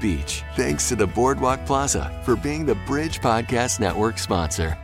Beach. Thanks to the Boardwalk Plaza for being the Bridge Podcast Network sponsor.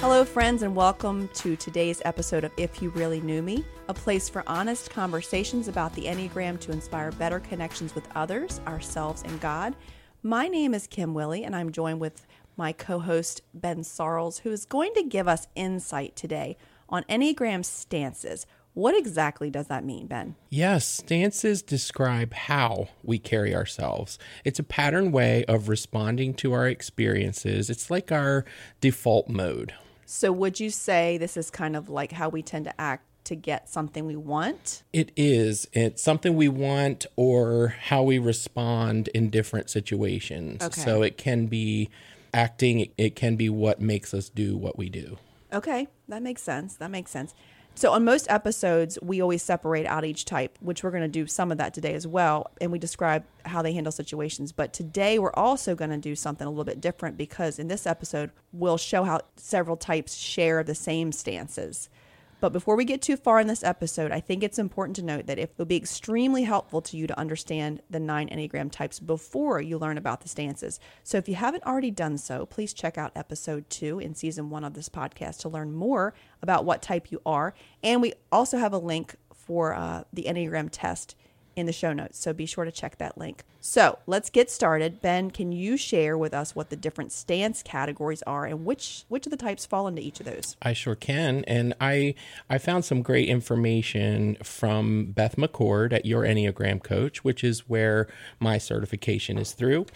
Hello, friends, and welcome to today's episode of If You Really Knew Me, a place for honest conversations about the Enneagram to inspire better connections with others, ourselves, and God. My name is Kim Willie, and I'm joined with my co host, Ben Sarles, who is going to give us insight today on Enneagram stances. What exactly does that mean, Ben? Yes, stances describe how we carry ourselves. It's a pattern way of responding to our experiences. It's like our default mode. So, would you say this is kind of like how we tend to act to get something we want? It is. It's something we want or how we respond in different situations. Okay. So, it can be acting, it can be what makes us do what we do. Okay, that makes sense. That makes sense. So, on most episodes, we always separate out each type, which we're going to do some of that today as well. And we describe how they handle situations. But today, we're also going to do something a little bit different because in this episode, we'll show how several types share the same stances. But before we get too far in this episode, I think it's important to note that it will be extremely helpful to you to understand the nine Enneagram types before you learn about the stances. So if you haven't already done so, please check out episode two in season one of this podcast to learn more about what type you are. And we also have a link for uh, the Enneagram test in the show notes. So be sure to check that link. So let's get started. Ben, can you share with us what the different stance categories are and which which of the types fall into each of those? I sure can. And I I found some great information from Beth McCord at Your Enneagram Coach, which is where my certification is through,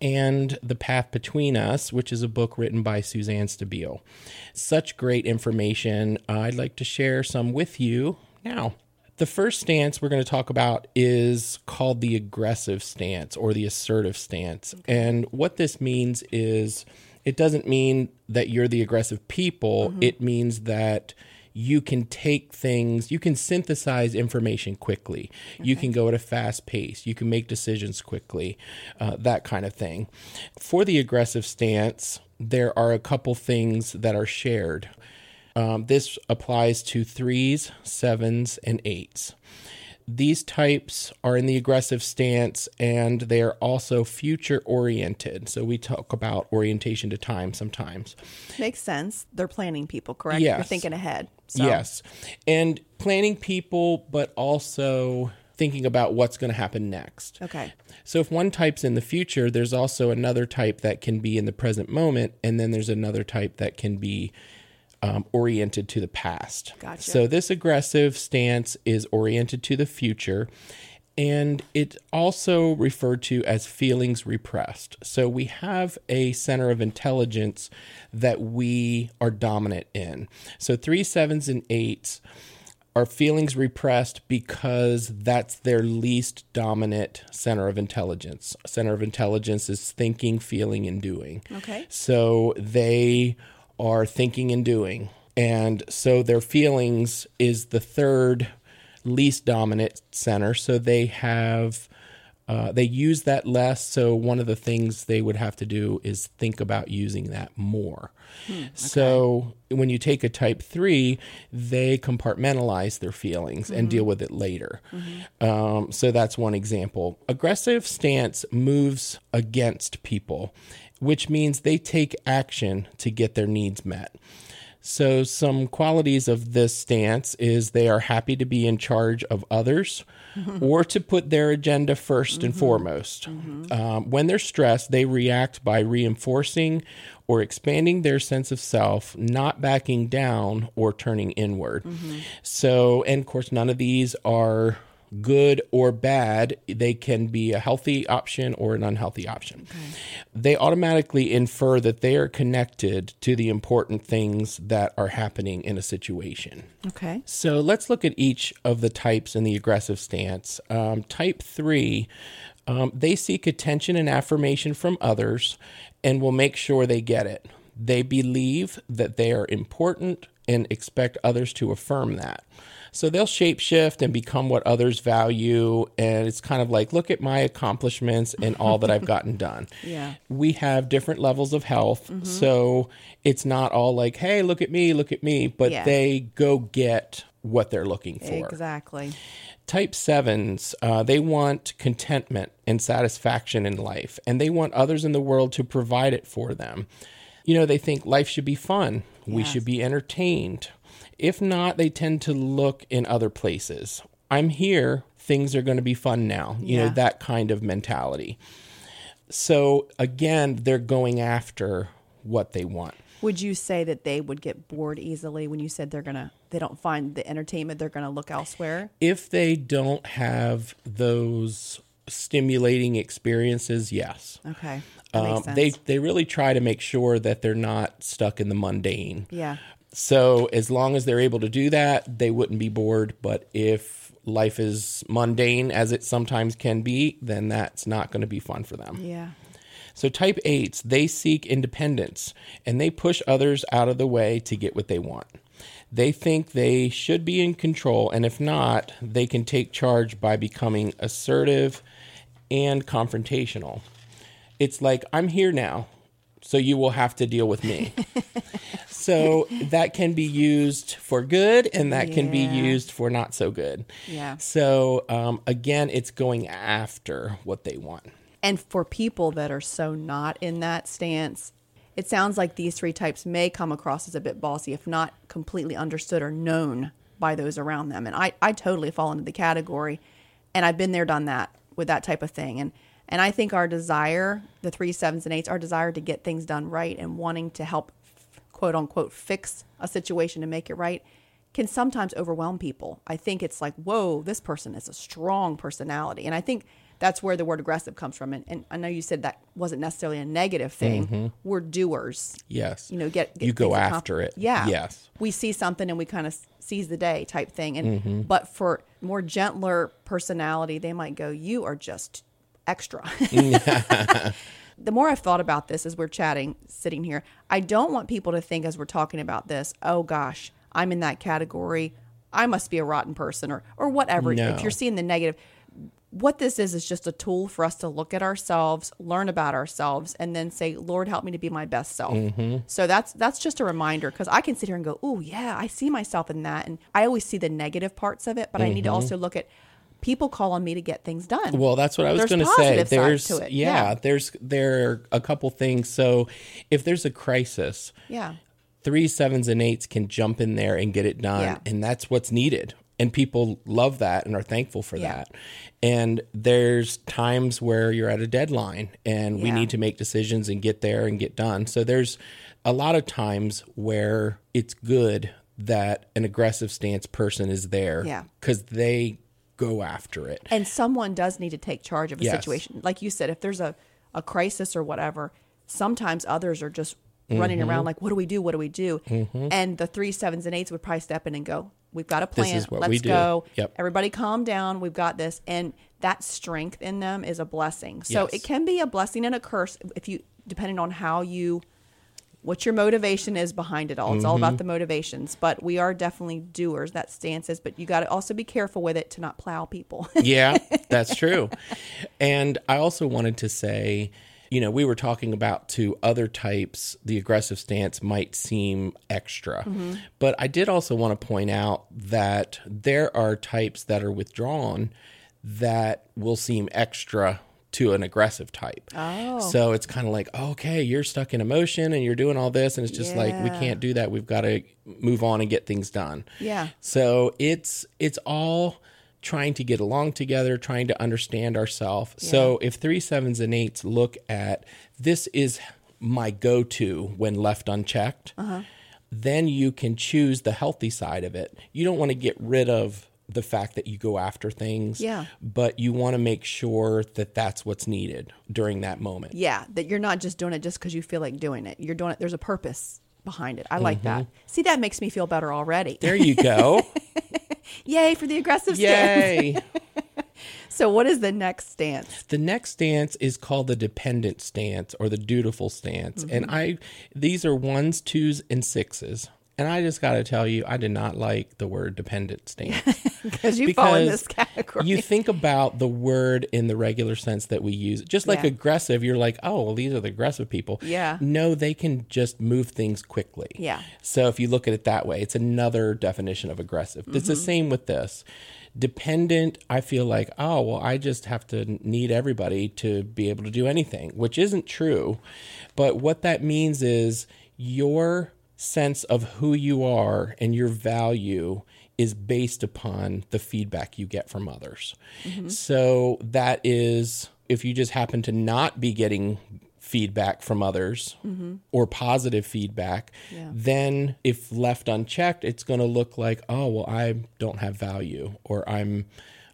and The Path Between Us, which is a book written by Suzanne Stabile. Such great information. I'd like to share some with you now. The first stance we're going to talk about is called the aggressive stance or the assertive stance. And what this means is it doesn't mean that you're the aggressive people, it means that you can take things, you can synthesize information quickly. You can go at a fast pace. You can make decisions quickly, uh, that kind of thing. For the aggressive stance, there are a couple things that are shared. Um, this applies to threes, sevens, and eights. These types are in the aggressive stance and they are also future oriented. So we talk about orientation to time sometimes. Makes sense. They're planning people, correct? You're Yes. thinking ahead. So. Yes. And planning people, but also thinking about what's going to happen next. Okay. So if one type's in the future, there's also another type that can be in the present moment, and then there's another type that can be um, oriented to the past. Gotcha. So this aggressive stance is oriented to the future. And it's also referred to as feelings repressed. So we have a center of intelligence that we are dominant in. So three, sevens, and eights are feelings repressed because that's their least dominant center of intelligence. Center of intelligence is thinking, feeling, and doing. Okay. So they are thinking and doing. And so their feelings is the third least dominant center. So they have, uh, they use that less. So one of the things they would have to do is think about using that more. So when you take a type three, they compartmentalize their feelings and deal with it later. Um, so that's one example. Aggressive stance moves against people, which means they take action to get their needs met. So, some qualities of this stance is they are happy to be in charge of others mm-hmm. or to put their agenda 1st and mm-hmm. foremost. Mm-hmm. Um, when they're stressed, they react by reinforcing or expanding their sense of self, not backing down or turning inward. So, and of course, none of these are good or bad. They can be a healthy option or an unhealthy option. They automatically infer that they are connected to the important things that are happening in a situation. Okay. So let's look at each of the types in the aggressive stance. Um, type three, um, they seek attention and affirmation from others and will make sure they get it. They believe that they are important and expect others to affirm that. So they'll shapeshift and become what others value. And it's kind of like, look at my accomplishments and all that I've gotten done. Yeah. We have different levels of health. So it's not all like, hey, look at me, look at me, but Yeah. they go get what they're looking for. Exactly. Type sevens, uh, they want contentment and satisfaction in life, and they want others in the world to provide it for them. You know, they think life should be fun, we Yes. should be entertained. If not, they tend to look in other places. I'm here, things are going to be fun now. You know, that kind of mentality. So again, they're going after what they want. Would you say that they would get bored easily when you said they're gonna they don't find the entertainment they're gonna look elsewhere? if they don't have those stimulating experiences, yes. Okay. Um, they they really try to make sure that they're not stuck in the mundane. yeah. So as long as they're able to do that, they wouldn't be bored. But if life is mundane as it sometimes can be, then that's not going to be fun for them. Yeah. So type 8s, they seek independence and they push others out of the way to get what they want. They think they should be in control and if not, they can take charge by becoming assertive and confrontational. It's like I'm here now, so you will have to deal with me. so that can be used for good and that can be used for not so good. Yeah. So um, again, it's going after what they want. And for people that are so not in that stance, it sounds like these three types may come across as a bit bossy if not completely understood or known by those around them. And I, I totally fall into the category. And I've been there, done that with that type of thing. And and I think our desire, the three sevens and eights, our desire to get things done right and wanting to help quote unquote fix a situation and make it right can sometimes overwhelm people. I think it's like, whoa, this person is a strong personality. And I think that's where the word aggressive comes from. And, and I know you said that wasn't necessarily a negative thing. We're doers. Yes. You know, get, get you go after it. Yeah. Yes. We see something and we kind of seize the day type thing. And Mm-hmm. but for more gentler personality, they might go, "You are just extra." the more I've thought about this as we're chatting, sitting here, I don't want people to think as we're talking about this, oh gosh, I'm in that category. I must be a rotten person or or whatever. No. If you're seeing the negative, what this is is just a tool for us to look at ourselves, learn about ourselves, and then say, "Lord, help me to be my best self." Mm-hmm. So that's that's just a reminder because I can sit here and go, "Oh yeah, I see myself in that," and I always see the negative parts of it, but I need to mm-hmm. also look at people call on me to get things done. Well, that's what I was going to say. There's to it. yeah, Yeah. there's there are a couple things. So if there's a crisis, yeah, three sevens and eights can jump in there and get it done, Yeah. and that's what's needed. And people love that and are thankful for Yeah. that. And there's times where you're at a deadline and we need to make decisions and get there and get done. So there's a lot of times where it's good that an aggressive stance person is there Yeah. because they go after it. and someone does need to take charge of a Yes. situation. Like you said, if there's a a crisis or whatever, sometimes others are just running Mm-hmm. around like, "What do we do? What do we do?" And the three sevens and eights would probably step in and go, "We've got a plan. is what Let's we do." go. Yep. Everybody, calm down. We've got this." And that strength in them is a blessing. So Yes. it can be a blessing and a curse if you, depending on how you what your motivation is behind it all. It's all Mm-hmm. about the motivations, but we are definitely doers. That stance is, but you got to also be careful with it to not plow people. yeah, that's true. And I also wanted to say, you know, we were talking about to other types, the aggressive stance might seem extra. But I did also want to point out that there are types that are withdrawn that will seem extra to an aggressive type. Oh. So it's kind of like, okay, you're stuck in emotion and you're doing all this. And it's just like, we can't do that. We've got to move on and get things done. Yeah. So it's it's all trying to get along together, trying to understand ourselves. So if three sevens and eights look at this is my go-to when left unchecked, uh-huh. then you can choose the healthy side of it. You don't want to get rid of the fact that you go after things. Yeah. But you want to make sure that that's what's needed during that moment. Yeah, that you're not just doing it just because you feel like doing it. You're doing it. There's a purpose behind it. I like that. Mm-hmm. See, that makes me feel better already. There you go. Yay for the aggressive stance. Yay. So, what is the next stance? The next stance is called the dependent stance or the dutiful stance. And mm-hmm. I these are ones, twos, and sixes. And I just got to tell you, I did not like the word dependent stance. Because you fall in this category. You think about the word in the regular sense that we use. Just like Yeah. aggressive, you're like, oh, well, these are the aggressive people. Yeah. No, they can just move things quickly. Yeah. So if you look at it that way, it's another definition of aggressive. It's the mm-hmm. same with this. Dependent, I feel like, oh, well, I just have to need everybody to be able to do anything, which isn't true. But what that means is your sense of who you are and your value is based upon the feedback you get from others. Mm-hmm. So that is if you just happen to not be getting feedback from others mm-hmm. or positive feedback, Yeah. then if left unchecked, it's going to look like, oh, well, I don't have value or I'm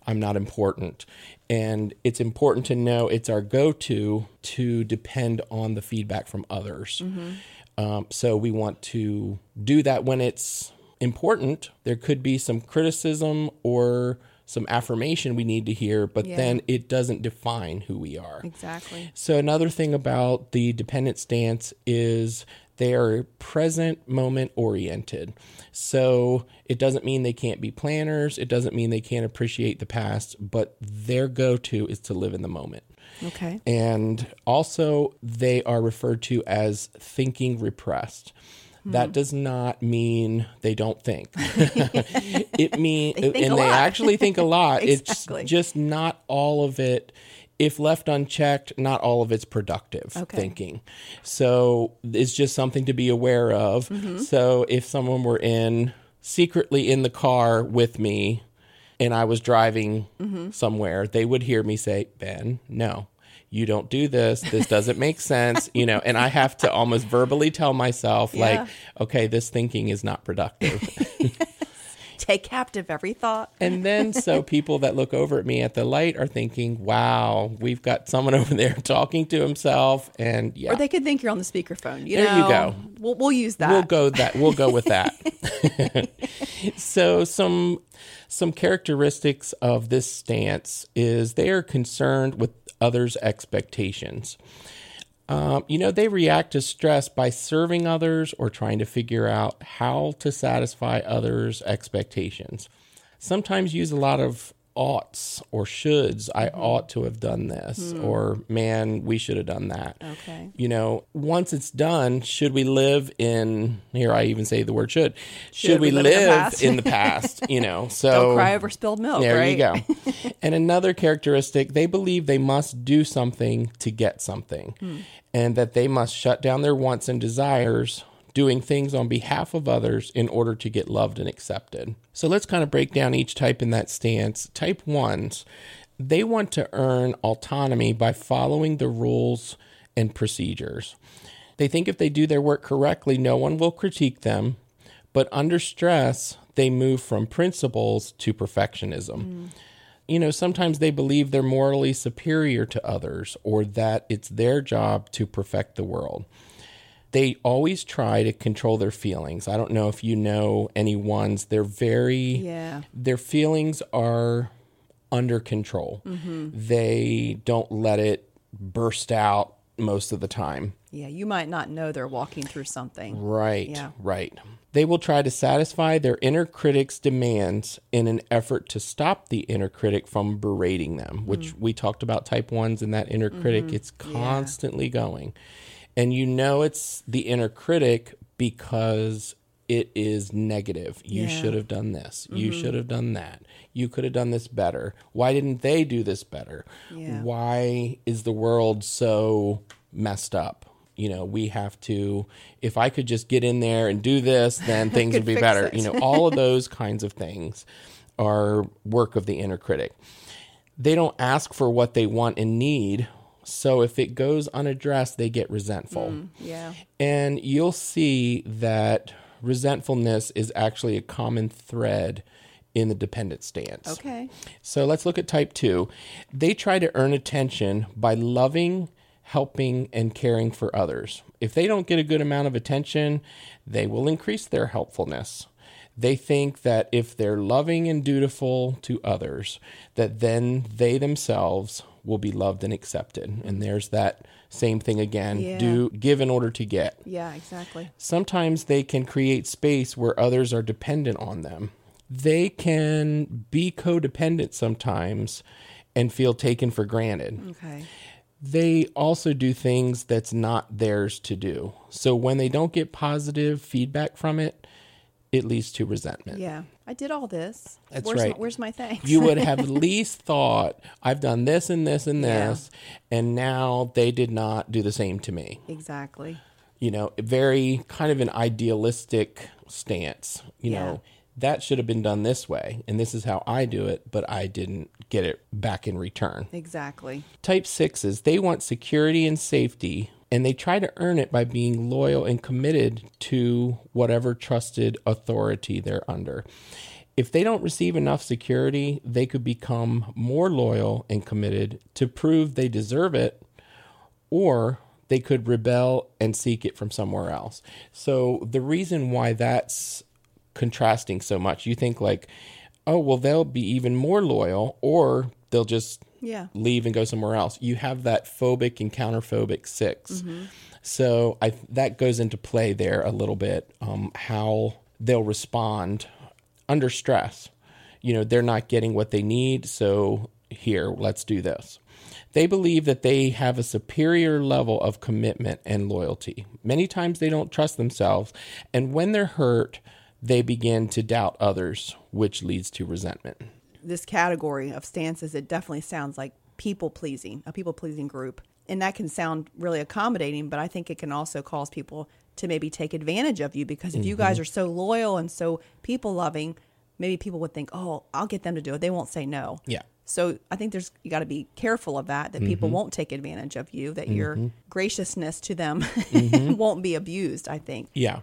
I'm not important. And it's important to know it's our go-to to depend on the feedback from others. Mm-hmm. Um, so we want to do that when it's important. There could be some criticism or some affirmation we need to hear, but Yeah. then it doesn't define who we are. exactly. So another thing about the dependent stance is they are present moment oriented. So it doesn't mean they can't be planners, it doesn't mean they can't appreciate the past, but their go-to is to live in the moment. Okay. And also they are referred to as thinking repressed. That does not mean they don't think. it means They think a and they lot. actually think a lot. Exactly. It's just not all of it if left unchecked, not all of it's productive Okay. thinking. So it's just something to be aware of. Mm-hmm. So if someone were in secretly in the car with me and I was driving Mm-hmm. somewhere, they would hear me say, Ben, no, you don't do this. This doesn't make sense. You know, and I have to almost verbally tell myself, Yeah. like, okay, this thinking is not productive. Take captive every thought. and then so people that look over at me at the light are thinking, wow, we've got someone over there talking to himself. And yeah. Or they could think you're on the speakerphone. You There you go. We'll, we'll use that. We'll go that we'll go with that. so some some characteristics of this stance is they are concerned with others' expectations. Um, you know, they react to stress by serving others or trying to figure out how to satisfy others' expectations. Sometimes use a lot of oughts or shoulds. I ought to have done this, or man, we should have done that. Okay. You know, once it's done, should we live in here? I even say the word should. Should, we, live, in, the past? You know, so Don't cry over spilled milk. there right? you go. and another characteristic, they believe they must do something to get something, Hmm. and that they must shut down their wants and desires, doing things on behalf of others in order to get loved and accepted. So let's kind of break down each type in that stance. Type ones, they want to earn autonomy by following the rules and procedures. They think if they do their work correctly, no one will critique them. But under stress, they move from principles to perfectionism. Mm. You know, sometimes they believe they're morally superior to others or that it's their job to perfect the world. They always try to control their feelings. I don't know if you know any ones. They're very, Yeah. their feelings are under control. Mm-hmm. They don't let it burst out most of the time. Yeah. You might not know they're walking through something. Right. Yeah. Right. They will try to satisfy their inner critic's demands in an effort to stop the inner critic from berating them, which mm. we talked about type ones and that inner critic. Mm-hmm. It's constantly going. And you know it's the inner critic because it is negative. You Yeah. should have done this. You should have done that. You could have done this better. Why didn't they do this better? Yeah. Why is the world so messed up? You know, we have to, if I could just get in there and do this, then things would be better. it. You know, all of those kinds of things are work of the inner critic. They don't ask for what they want and need. So if it goes unaddressed, they get resentful. Mm, yeah. And you'll see that resentfulness is actually a common thread in the dependent stance. Okay. So let's look at type two. They try to earn attention by loving, helping, and caring for others. If they don't get a good amount of attention, they will increase their helpfulness. They think that if they're loving and dutiful to others, that then they themselves will be loved and accepted. And mm-hmm. there's that same thing again Yeah. do give in order to get. Yeah, exactly. Sometimes they can create space where others are dependent on them. They can be codependent sometimes and feel taken for granted. Okay. They also do things that's not theirs to do. So when they don't get positive feedback from it, it leads to resentment. Yeah. I did all this. That's where's right. My, where's my thanks? You would have at least thought, I've done this and this and Yeah. this, and now they did not do the same to me. exactly. you know, very kind of an idealistic stance. You Yeah. know, that should have been done this way, and this is how I do it, but I didn't get it back in return. Exactly. Type sixes, they want security and safety, and they try to earn it by being loyal and committed to whatever trusted authority they're under. If they don't receive enough security, they could become more loyal and committed to prove they deserve it or they could rebel and seek it from somewhere else. So the reason why that's contrasting so much, you think like, oh, well, they'll be even more loyal, or they'll just Yeah. leave and go somewhere else. You have that phobic and counterphobic 6 So I that goes into play there a little bit. Um, how they'll respond under stress. You know, they're not getting what they need, so here, let's do this. They believe that they have a superior level of commitment and loyalty. Many times they don't trust themselves, and when they're hurt, they begin to doubt others, which leads to resentment. This category of stances, it definitely sounds like people pleasing, a people pleasing group. And that can sound really accommodating, but I think it can also cause people to maybe take advantage of you because if you guys mm-hmm. are so loyal and so people loving, maybe people would think, oh, I'll get them to do it. They won't say no. Yeah. So I think there's you got to be careful of that that people mm-hmm. won't take advantage of you that your mm-hmm. graciousness to them won't be abused, I think. Yeah.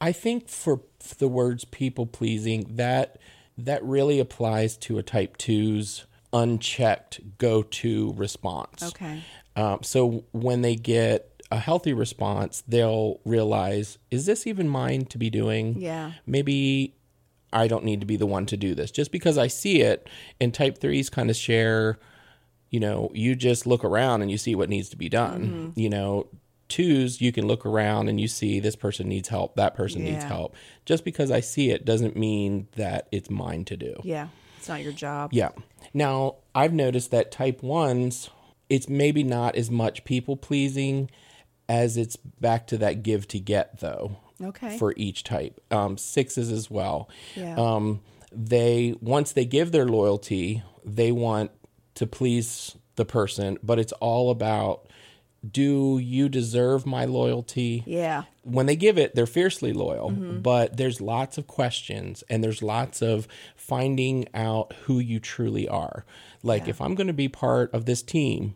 I think for the words people pleasing, that that really applies to a type 2's unchecked go to response. Okay. Um, so when they get a healthy response, they'll realize, is this even mine to be doing? Yeah. Maybe I don't need to be the one to do this. Just because I see it, and type threes kind of share, you know, you just look around and you see what needs to be done. You know, twos, you can look around and you see this person needs help, that person needs help. Just because I see it doesn't mean that it's mine to do. Yeah. It's not your job. Yeah. Now, I've noticed that type ones, it's maybe not as much people pleasing as it's back to that give to get, though, Okay. for each type. Um, sixes as well. Yeah. Um, they, once they give their loyalty, they want to please the person, but it's all about do you deserve my loyalty? yeah. when they give it, they're fiercely loyal, but there's lots of questions and there's lots of finding out who you truly are. Like, if I'm going to be part of this team,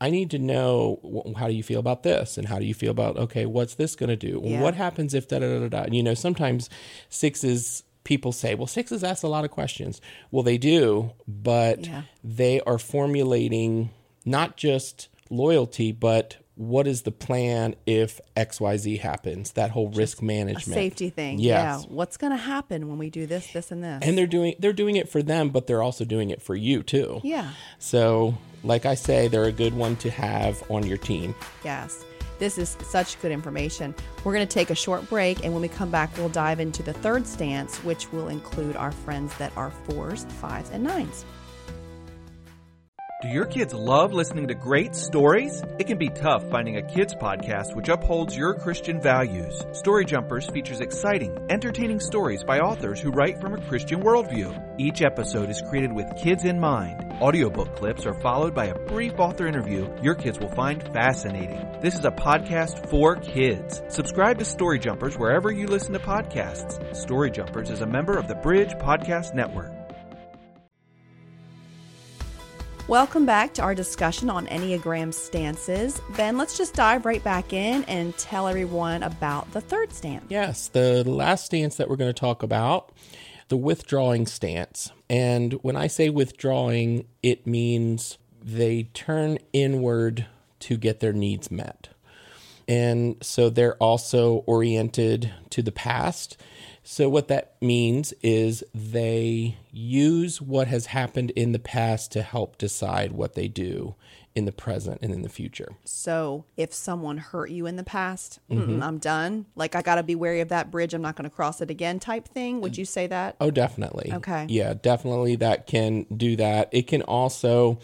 I need to know wh- how do you feel about this and how do you feel about, okay, what's this going to do? Yeah. What happens if da da da da? da? You know, sometimes sixes, people say, well, sixes ask a lot of questions. Well, they do, but Yeah. they are formulating not just loyalty, but what is the plan if XYZ happens? That whole risk A management. safety thing. Yes. Yeah. What's going to happen when we do this, this, and this? And they're doing they're doing it for them, but they're also doing it for you too. yeah. So, like I say, they're a good one to have on your team. Yes. This is such good information. We're going to take a short break, and when we come back, we'll dive into the third stance, which will include our friends that are fours, fives, and nines. Do your kids love listening to great stories? It can be tough finding a kids podcast which upholds your Christian values. Story Jumpers features exciting, entertaining stories by authors who write from a Christian worldview. Each episode is created with kids in mind. Audiobook clips are followed by a brief author interview your kids will find fascinating. This is a podcast for kids. Subscribe to Story Jumpers wherever you listen to podcasts. Story Jumpers is a member of the Bridge Podcast Network. Welcome back to our discussion on Enneagram stances. Ben, let's just dive right back in and tell everyone about the third stance. Yes, the last stance that we're going to talk about the withdrawing stance. And when I say withdrawing, it means they turn inward to get their needs met. And so they're also oriented to the past. So, what that means is they use what has happened in the past to help decide what they do in the present and in the future. So if someone hurt you in the past, Mm-hmm. I'm done. Like I got to be wary of that bridge. I'm not going to cross it again type thing. Would you say that? Oh, definitely. Okay. Yeah, definitely that can do that. It can also,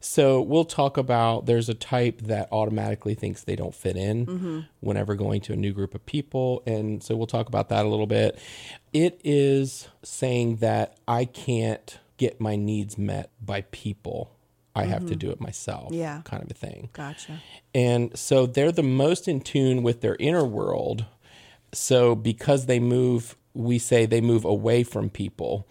so we'll talk about there's a type that automatically thinks they don't fit in Mm-hmm. whenever going to a new group of people. And so we'll talk about that a little bit. It is saying that I can't get my needs met by people, I have to do it myself, Mm-hmm. Yeah. kind of a thing. Gotcha. And so they're the most in tune with their inner world. So because they move, we say they move away from people.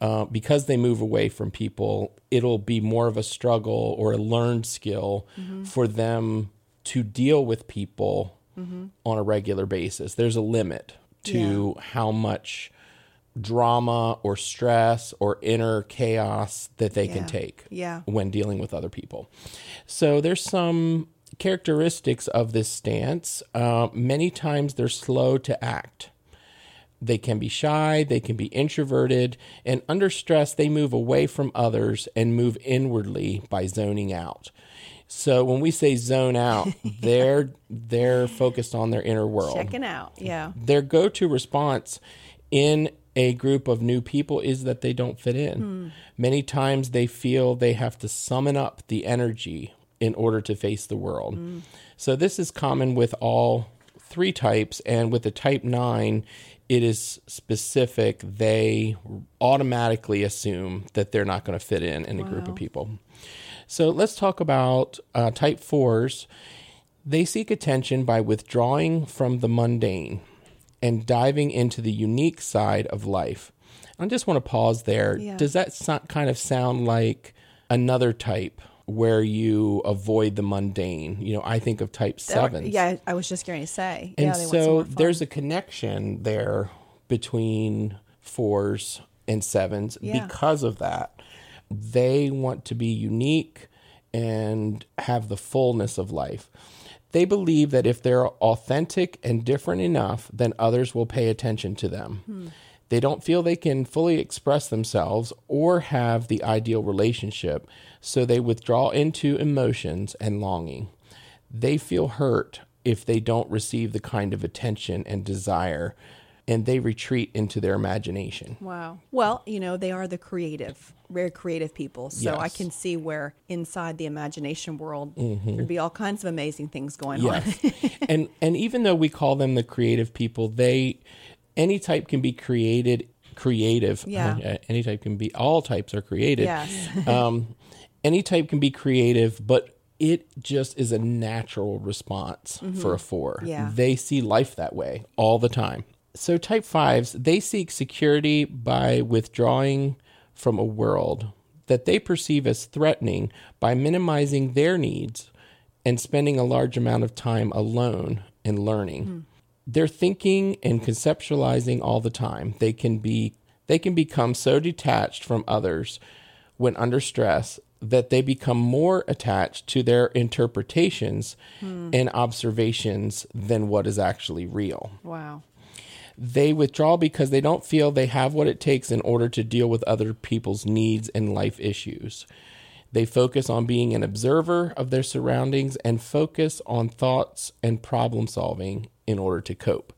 Uh, because they move away from people, it'll be more of a struggle or a learned skill for them to deal with people on a regular basis. There's a limit to how much drama or stress or inner chaos that they can take Yeah. when dealing with other people. So there's some characteristics of this stance. Uh, many times they're slow to act. They can be shy, they can be introverted, and under stress, they move away from others and move inwardly by zoning out. So when we say zone out, they're they're focused on their inner world Checking out. Yeah. their go-to response in a group of new people is that they don't fit in. Hmm. Many times they feel they have to summon up the energy in order to face the world. Hmm. So this is common with all three types and with the type 9 it is specific they automatically assume that they're not going to fit in in a group of people. So let's talk about uh, type 4s. They seek attention by withdrawing from the mundane and diving into the unique side of life. I just want to pause there. Yeah. Does that so- kind of sound like another type where you avoid the mundane? You know, I think of type sevens. Yeah, I was just going to say. And yeah, so there's a connection there between fours and sevens Yeah. because of that. They want to be unique and have the fullness of life. They believe that if they're authentic and different enough, then others will pay attention to them. Hmm. They don't feel they can fully express themselves or have the ideal relationship, so they withdraw into emotions and longing. They feel hurt if they don't receive the kind of attention and desire, and they retreat into their imagination. Wow. Well, you know, they are the creative, very creative people. So I can see where inside the imagination world there'd be all kinds of amazing things going on. Yes. and and even though we call them the creative people, they any type can be created creative. Yeah. Uh, any type can be all types are created. Yes. um any type can be creative, but it just is a natural response for a 4. Mm-hmm. Yeah. They see life that way all the time. So type 5s, they seek security by withdrawing from a world that they perceive as threatening by minimizing their needs and spending a large amount of time alone and learning. They're thinking and conceptualizing all the time. They can be they can become so detached from others when under stress that they become more attached to their interpretations hmm. and observations than what is actually real. wow. They withdraw because they don't feel they have what it takes in order to deal with other people's needs and life issues. They focus on being an observer of their surroundings and focus on thoughts and problem solving in order to cope.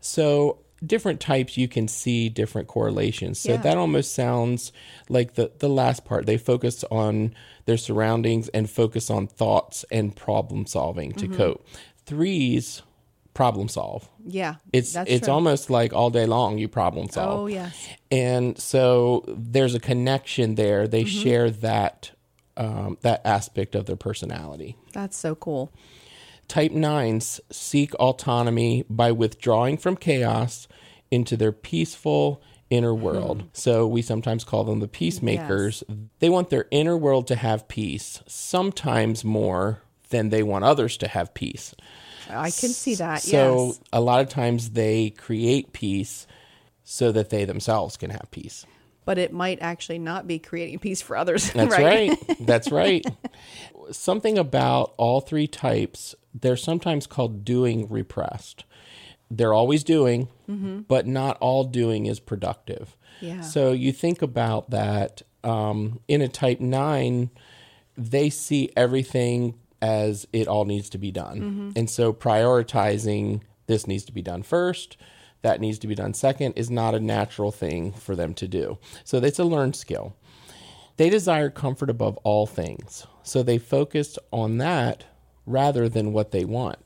So, different types you can see different correlations. So, Yeah. that almost sounds like the, the last part. They focus on their surroundings and focus on thoughts and problem solving to cope. Threes problem solve. Yeah. It's it's true. almost like all day long you problem solve. Oh, yes. And so there's a connection there. They Mm-hmm. share that um, that aspect of their personality. That's so cool. Type nines seek autonomy by withdrawing from chaos into their peaceful inner hmm. world. So we sometimes call them the peacemakers. They want their inner world to have peace, sometimes more than they want others to have peace. I can see that. So yes. a lot of times they create peace so that they themselves can have peace. But it might actually not be creating peace for others. That's right. That's right. Something about all three types, they're sometimes called doing repressed. They're always doing, but not all doing is productive. Yeah. So you think about that um, in a type nine, they see everything as it all needs to be done. And so prioritizing this needs to be done first, that needs to be done second is not a natural thing for them to do. So it's a learned skill. They desire comfort above all things. So they focused on that rather than what they want.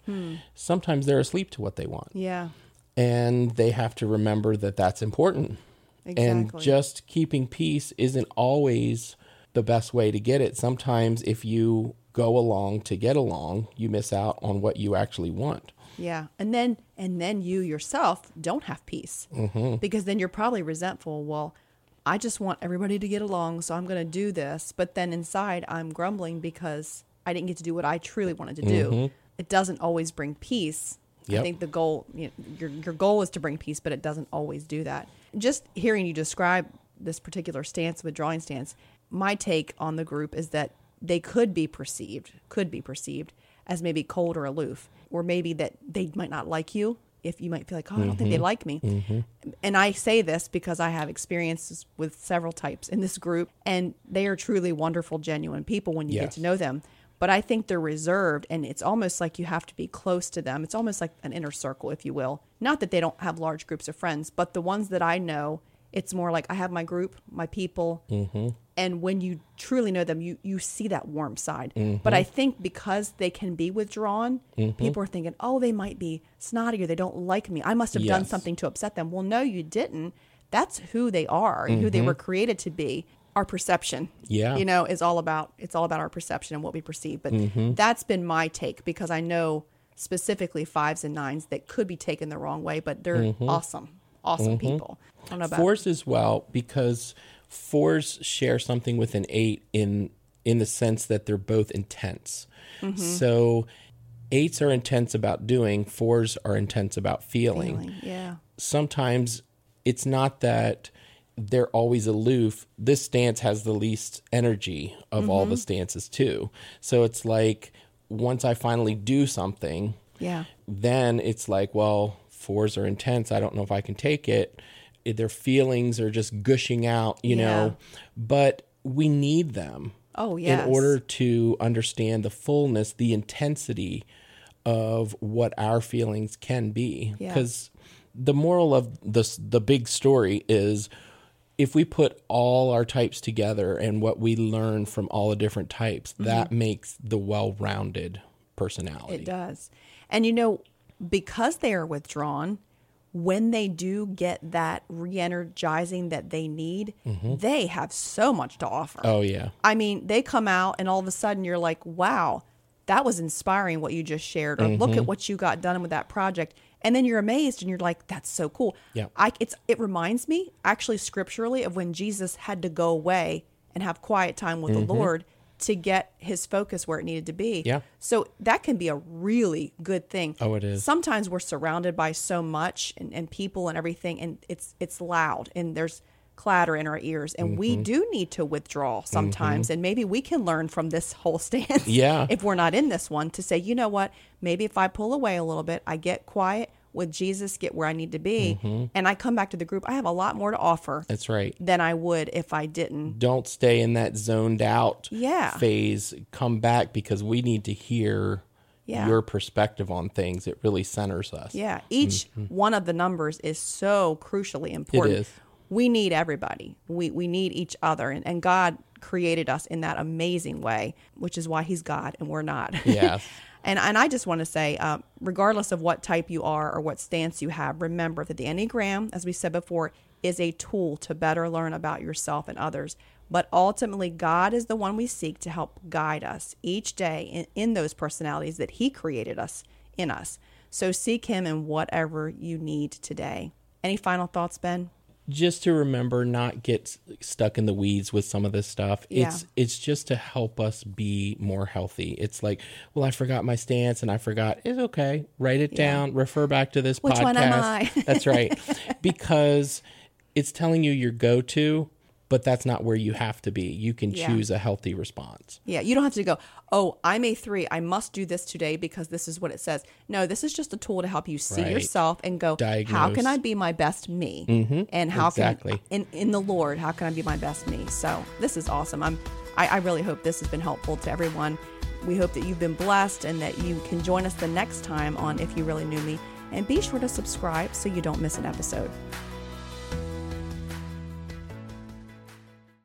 Sometimes they're asleep to what they want. Yeah. And they have to remember that that's important. Exactly. And just keeping peace isn't always the best way to get it. Sometimes if you go along to get along, you miss out on what you actually want. Yeah. And then and then you yourself don't have peace. Mm-hmm. Because then you're probably resentful. Well, I just want everybody to get along, so I'm going to do this, but then inside I'm grumbling because I didn't get to do what I truly wanted to do. It doesn't always bring peace. I Mm-hmm. Think the goal you know, your your goal is to bring peace, but it doesn't always do that. Just hearing you describe this particular stance, withdrawing stance, my take on the group is that they could be perceived, could be perceived as maybe cold or aloof, or maybe that they might not like you. If you might feel like, oh, I don't Mm-hmm. think they like me. And I say this because I have experiences with several types in this group, and they are truly wonderful, genuine people when you get to know them. But I think they're reserved, and it's almost like you have to be close to them. It's almost like an inner circle, if you will. Not that they don't have large groups of friends, but the ones that I know, it's more like I have my group, my people, mm-hmm. and when you truly know them, you you see that warm side. Mm-hmm. But I think because they can be withdrawn, mm-hmm. people are thinking, oh, they might be snotty or they don't like me. I must have done something to upset them. Well, no, you didn't. That's who they are and who they were created to be. Our perception, Yeah. you know, is all about it's all about our perception and what we perceive. But mm-hmm. that's been my take because I know specifically fives and nines that could be taken the wrong way, but they're mm-hmm. awesome, awesome mm-hmm. people. I don't know about Fours as well because fours share something with an eight in in the sense that they're both intense. Mm-hmm. So eights are intense about doing, fours are intense about feeling. feeling. Yeah. Sometimes it's not that they're always aloof. This stance has the least energy of all Mm-hmm. the stances too. So it's like once I finally do something, Yeah. then it's like, well, fours are intense. I don't know if I can take it. Eh, Their feelings are just gushing out, you Yeah. know, but we need them Oh, yes. in order to understand the fullness, the intensity of what our feelings can be. Yeah. Because the moral of this, the big story is if we put all our types together and what we learn from all the different types, that makes the well rounded personality. Mm-hmm. It does. And you know, because they are withdrawn, when they do get that re energizing that they need, they have so much to offer. Mm-hmm. Oh, yeah. I mean, they come out and all of a sudden you're like, wow, that was inspiring what you just shared, or look Mm-hmm. at what you got done with that project. And then you're amazed and you're like, that's so cool. Yeah. I, it's, it reminds me actually scripturally of when Jesus had to go away and have quiet time with the Lord to get his focus where it needed to be. Mm-hmm. Yeah. So that can be a really good thing. Oh, it is. Sometimes we're surrounded by so much and, and people and everything, and it's it's loud and there's clatter in our ears, and Mm-hmm. we do need to withdraw sometimes. And maybe we can learn from this whole stance. Yeah. If we're not in this one, to say, you know what, maybe if I pull away a little bit, I get quiet with Jesus, get where I need to be, and I come back to the group, I have a lot more to offer Mm-hmm. That's right. than I would if I didn't. Don't stay in that zoned out Yeah. phase. Come back because we need to hear Yeah. your perspective on things. It really centers us. Yeah, each one of the numbers is so crucially important. is. We need everybody. We we need each other, and, and God created us in that amazing way, which is why He's God and we're not. Yes. and and I just want to say, um, regardless of what type you are or what stance you have, remember that the Enneagram, as we said before, is a tool to better learn about yourself and others. But ultimately, God is the one we seek to help guide us each day in, in those personalities that He created us in us. So seek Him in whatever you need today. Any final thoughts, Ben? Just to remember not get stuck in the weeds with some of this stuff. Yeah. It's it's just to help us be more healthy. It's like, well, I forgot my stance and I forgot. It's okay. Write it down. Refer back to this Which podcast. one am I? That's right. Because it's telling you your go to, but that's not where you have to be. You can Yeah. choose a healthy response. Yeah, you don't have to go, oh, I'm a three. I must do this today because this is what it says. No, this is just a tool to help you see Right. yourself and go, how can I be my best me? Mm-hmm. And how Exactly. can, in, in the Lord, how can I be my best me? So this is awesome. I'm, I, I really hope this has been helpful to everyone. We hope that you've been blessed and that you can join us the next time on If You Really Knew Me. And be sure to subscribe so you don't miss an episode.